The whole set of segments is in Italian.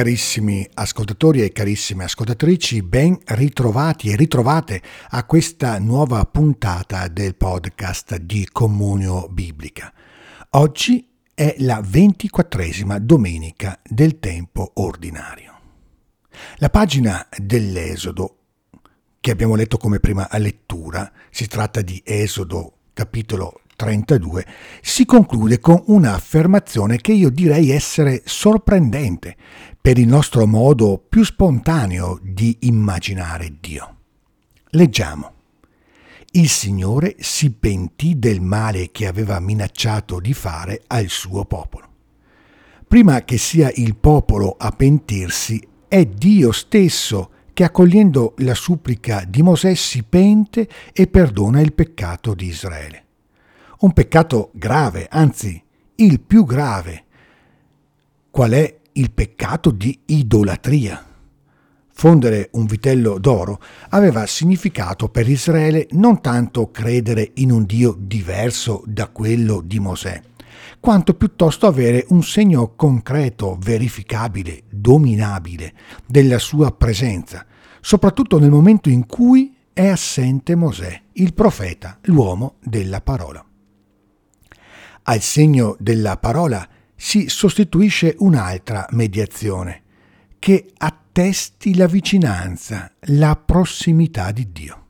Carissimi ascoltatori e carissime ascoltatrici, ben ritrovati e ritrovate a questa nuova puntata del podcast di Comunio Biblica. Oggi è la ventiquattresima domenica del tempo ordinario. La pagina dell'Esodo, che abbiamo letto come prima lettura, si tratta di Esodo capitolo 32, si conclude con un'affermazione che io direi essere sorprendente per il nostro modo più spontaneo di immaginare Dio. Leggiamo. Il Signore si pentì del male che aveva minacciato di fare al suo popolo. Prima che sia il popolo a pentirsi, è Dio stesso che accogliendo la supplica di Mosè si pente e perdona il peccato di Israele. Un peccato grave, anzi il più grave. Qual è il peccato di idolatria? Fondere un vitello d'oro aveva significato per Israele non tanto credere in un Dio diverso da quello di Mosè, quanto piuttosto avere un segno concreto, verificabile, dominabile della sua presenza, soprattutto nel momento in cui è assente Mosè, il profeta, l'uomo della parola. Al segno della parola si sostituisce un'altra mediazione che attesti la vicinanza, la prossimità di Dio.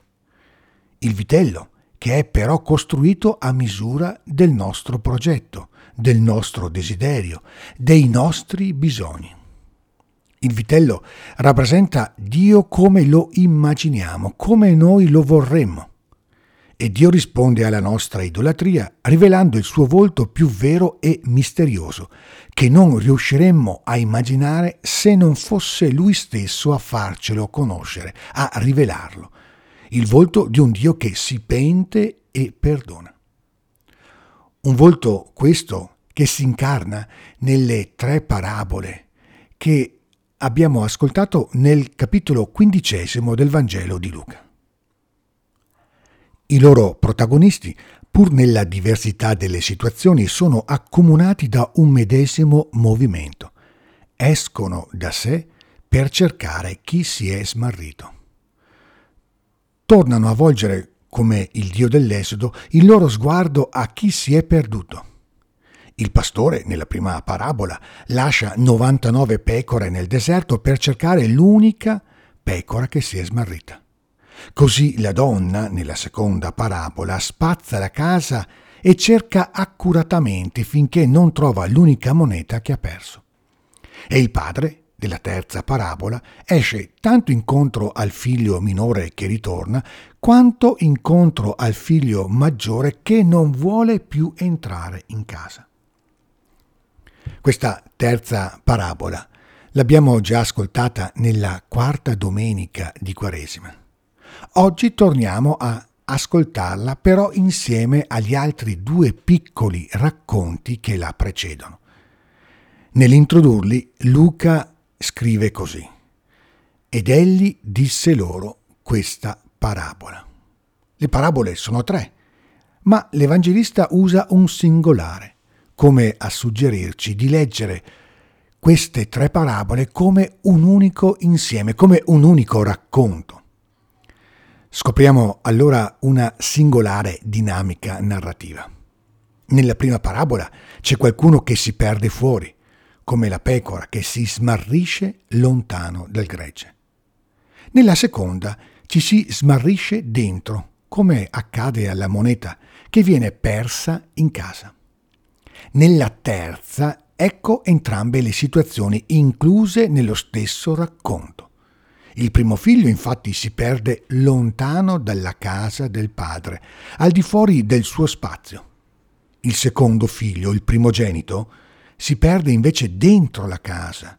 Il vitello, che è però costruito a misura del nostro progetto, del nostro desiderio, dei nostri bisogni. Il vitello rappresenta Dio come lo immaginiamo, come noi lo vorremmo e Dio risponde alla nostra idolatria rivelando il suo volto più vero e misterioso, che non riusciremmo a immaginare se non fosse Lui stesso a farcelo conoscere, a rivelarlo, il volto di un Dio che si pente e perdona. Un volto questo che si incarna nelle tre parabole che abbiamo ascoltato nel capitolo quindicesimo del Vangelo di Luca. I loro protagonisti, pur nella diversità delle situazioni, sono accomunati da un medesimo movimento. Escono da sé per cercare chi si è smarrito. Tornano a volgere, come il Dio dell'Esodo, il loro sguardo a chi si è perduto. Il pastore, nella prima parabola, lascia 99 pecore nel deserto per cercare l'unica pecora che si è smarrita. Così la donna, nella seconda parabola, spazza la casa e cerca accuratamente finché non trova l'unica moneta che ha perso. E il padre, della terza parabola, esce tanto incontro al figlio minore che ritorna, quanto incontro al figlio maggiore che non vuole più entrare in casa. Questa terza parabola l'abbiamo già ascoltata nella quarta domenica di Quaresima. Oggi torniamo a ascoltarla però insieme agli altri due piccoli racconti che la precedono. Nell'introdurli Luca scrive così. Ed egli disse loro questa parabola. Le parabole sono tre, ma l'Evangelista usa un singolare, come a suggerirci di leggere queste tre parabole come un unico insieme, come un unico racconto. Scopriamo allora una singolare dinamica narrativa. Nella prima parabola c'è qualcuno che si perde fuori, come la pecora che si smarrisce lontano dal gregge. Nella seconda ci si smarrisce dentro, come accade alla moneta, che viene persa in casa. Nella terza ecco entrambe le situazioni incluse nello stesso racconto. Il primo figlio infatti si perde lontano dalla casa del padre, al di fuori del suo spazio. Il secondo figlio, il primogenito, si perde invece dentro la casa,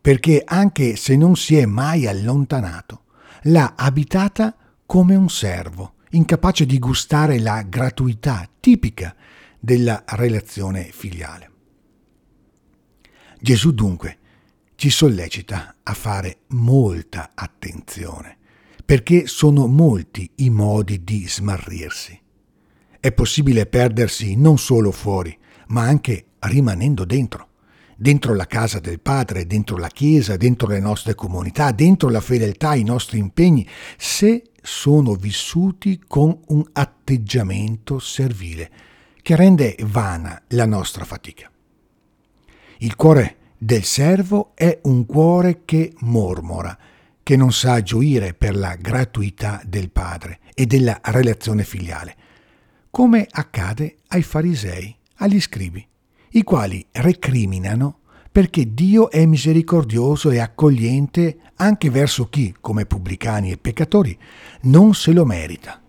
perché anche se non si è mai allontanato, l'ha abitata come un servo, incapace di gustare la gratuità tipica della relazione filiale. Gesù dunque ci sollecita a fare molta attenzione, perché sono molti i modi di smarrirsi. È possibile perdersi non solo fuori, ma anche rimanendo dentro, dentro la casa del Padre, dentro la Chiesa, dentro le nostre comunità, dentro la fedeltà ai nostri impegni, se sono vissuti con un atteggiamento servile che rende vana la nostra fatica. Il cuore del servo è un cuore che mormora, che non sa gioire per la gratuità del Padre e della relazione filiale, come accade ai farisei, agli scribi, i quali recriminano perché Dio è misericordioso e accogliente anche verso chi, come pubblicani e peccatori, non se lo merita.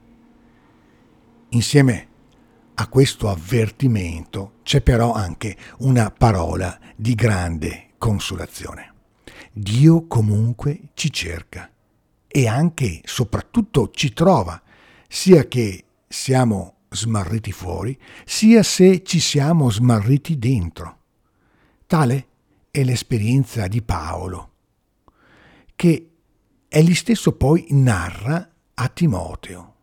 Insieme a questo avvertimento c'è però anche una parola di grande consolazione. Dio comunque ci cerca e anche, soprattutto, ci trova, sia che siamo smarriti fuori, sia se ci siamo smarriti dentro. Tale è l'esperienza di Paolo, che egli stesso poi narra a Timoteo.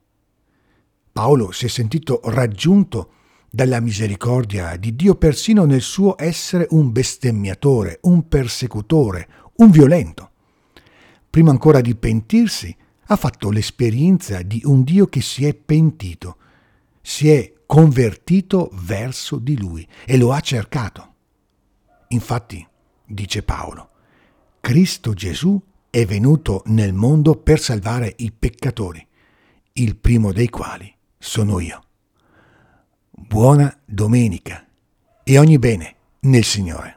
Paolo si è sentito raggiunto dalla misericordia di Dio persino nel suo essere un bestemmiatore, un persecutore, un violento. Prima ancora di pentirsi, ha fatto l'esperienza di un Dio che si è pentito, si è convertito verso di lui e lo ha cercato. Infatti, dice Paolo, Cristo Gesù è venuto nel mondo per salvare i peccatori, il primo dei quali sono io. Buona domenica e ogni bene nel Signore.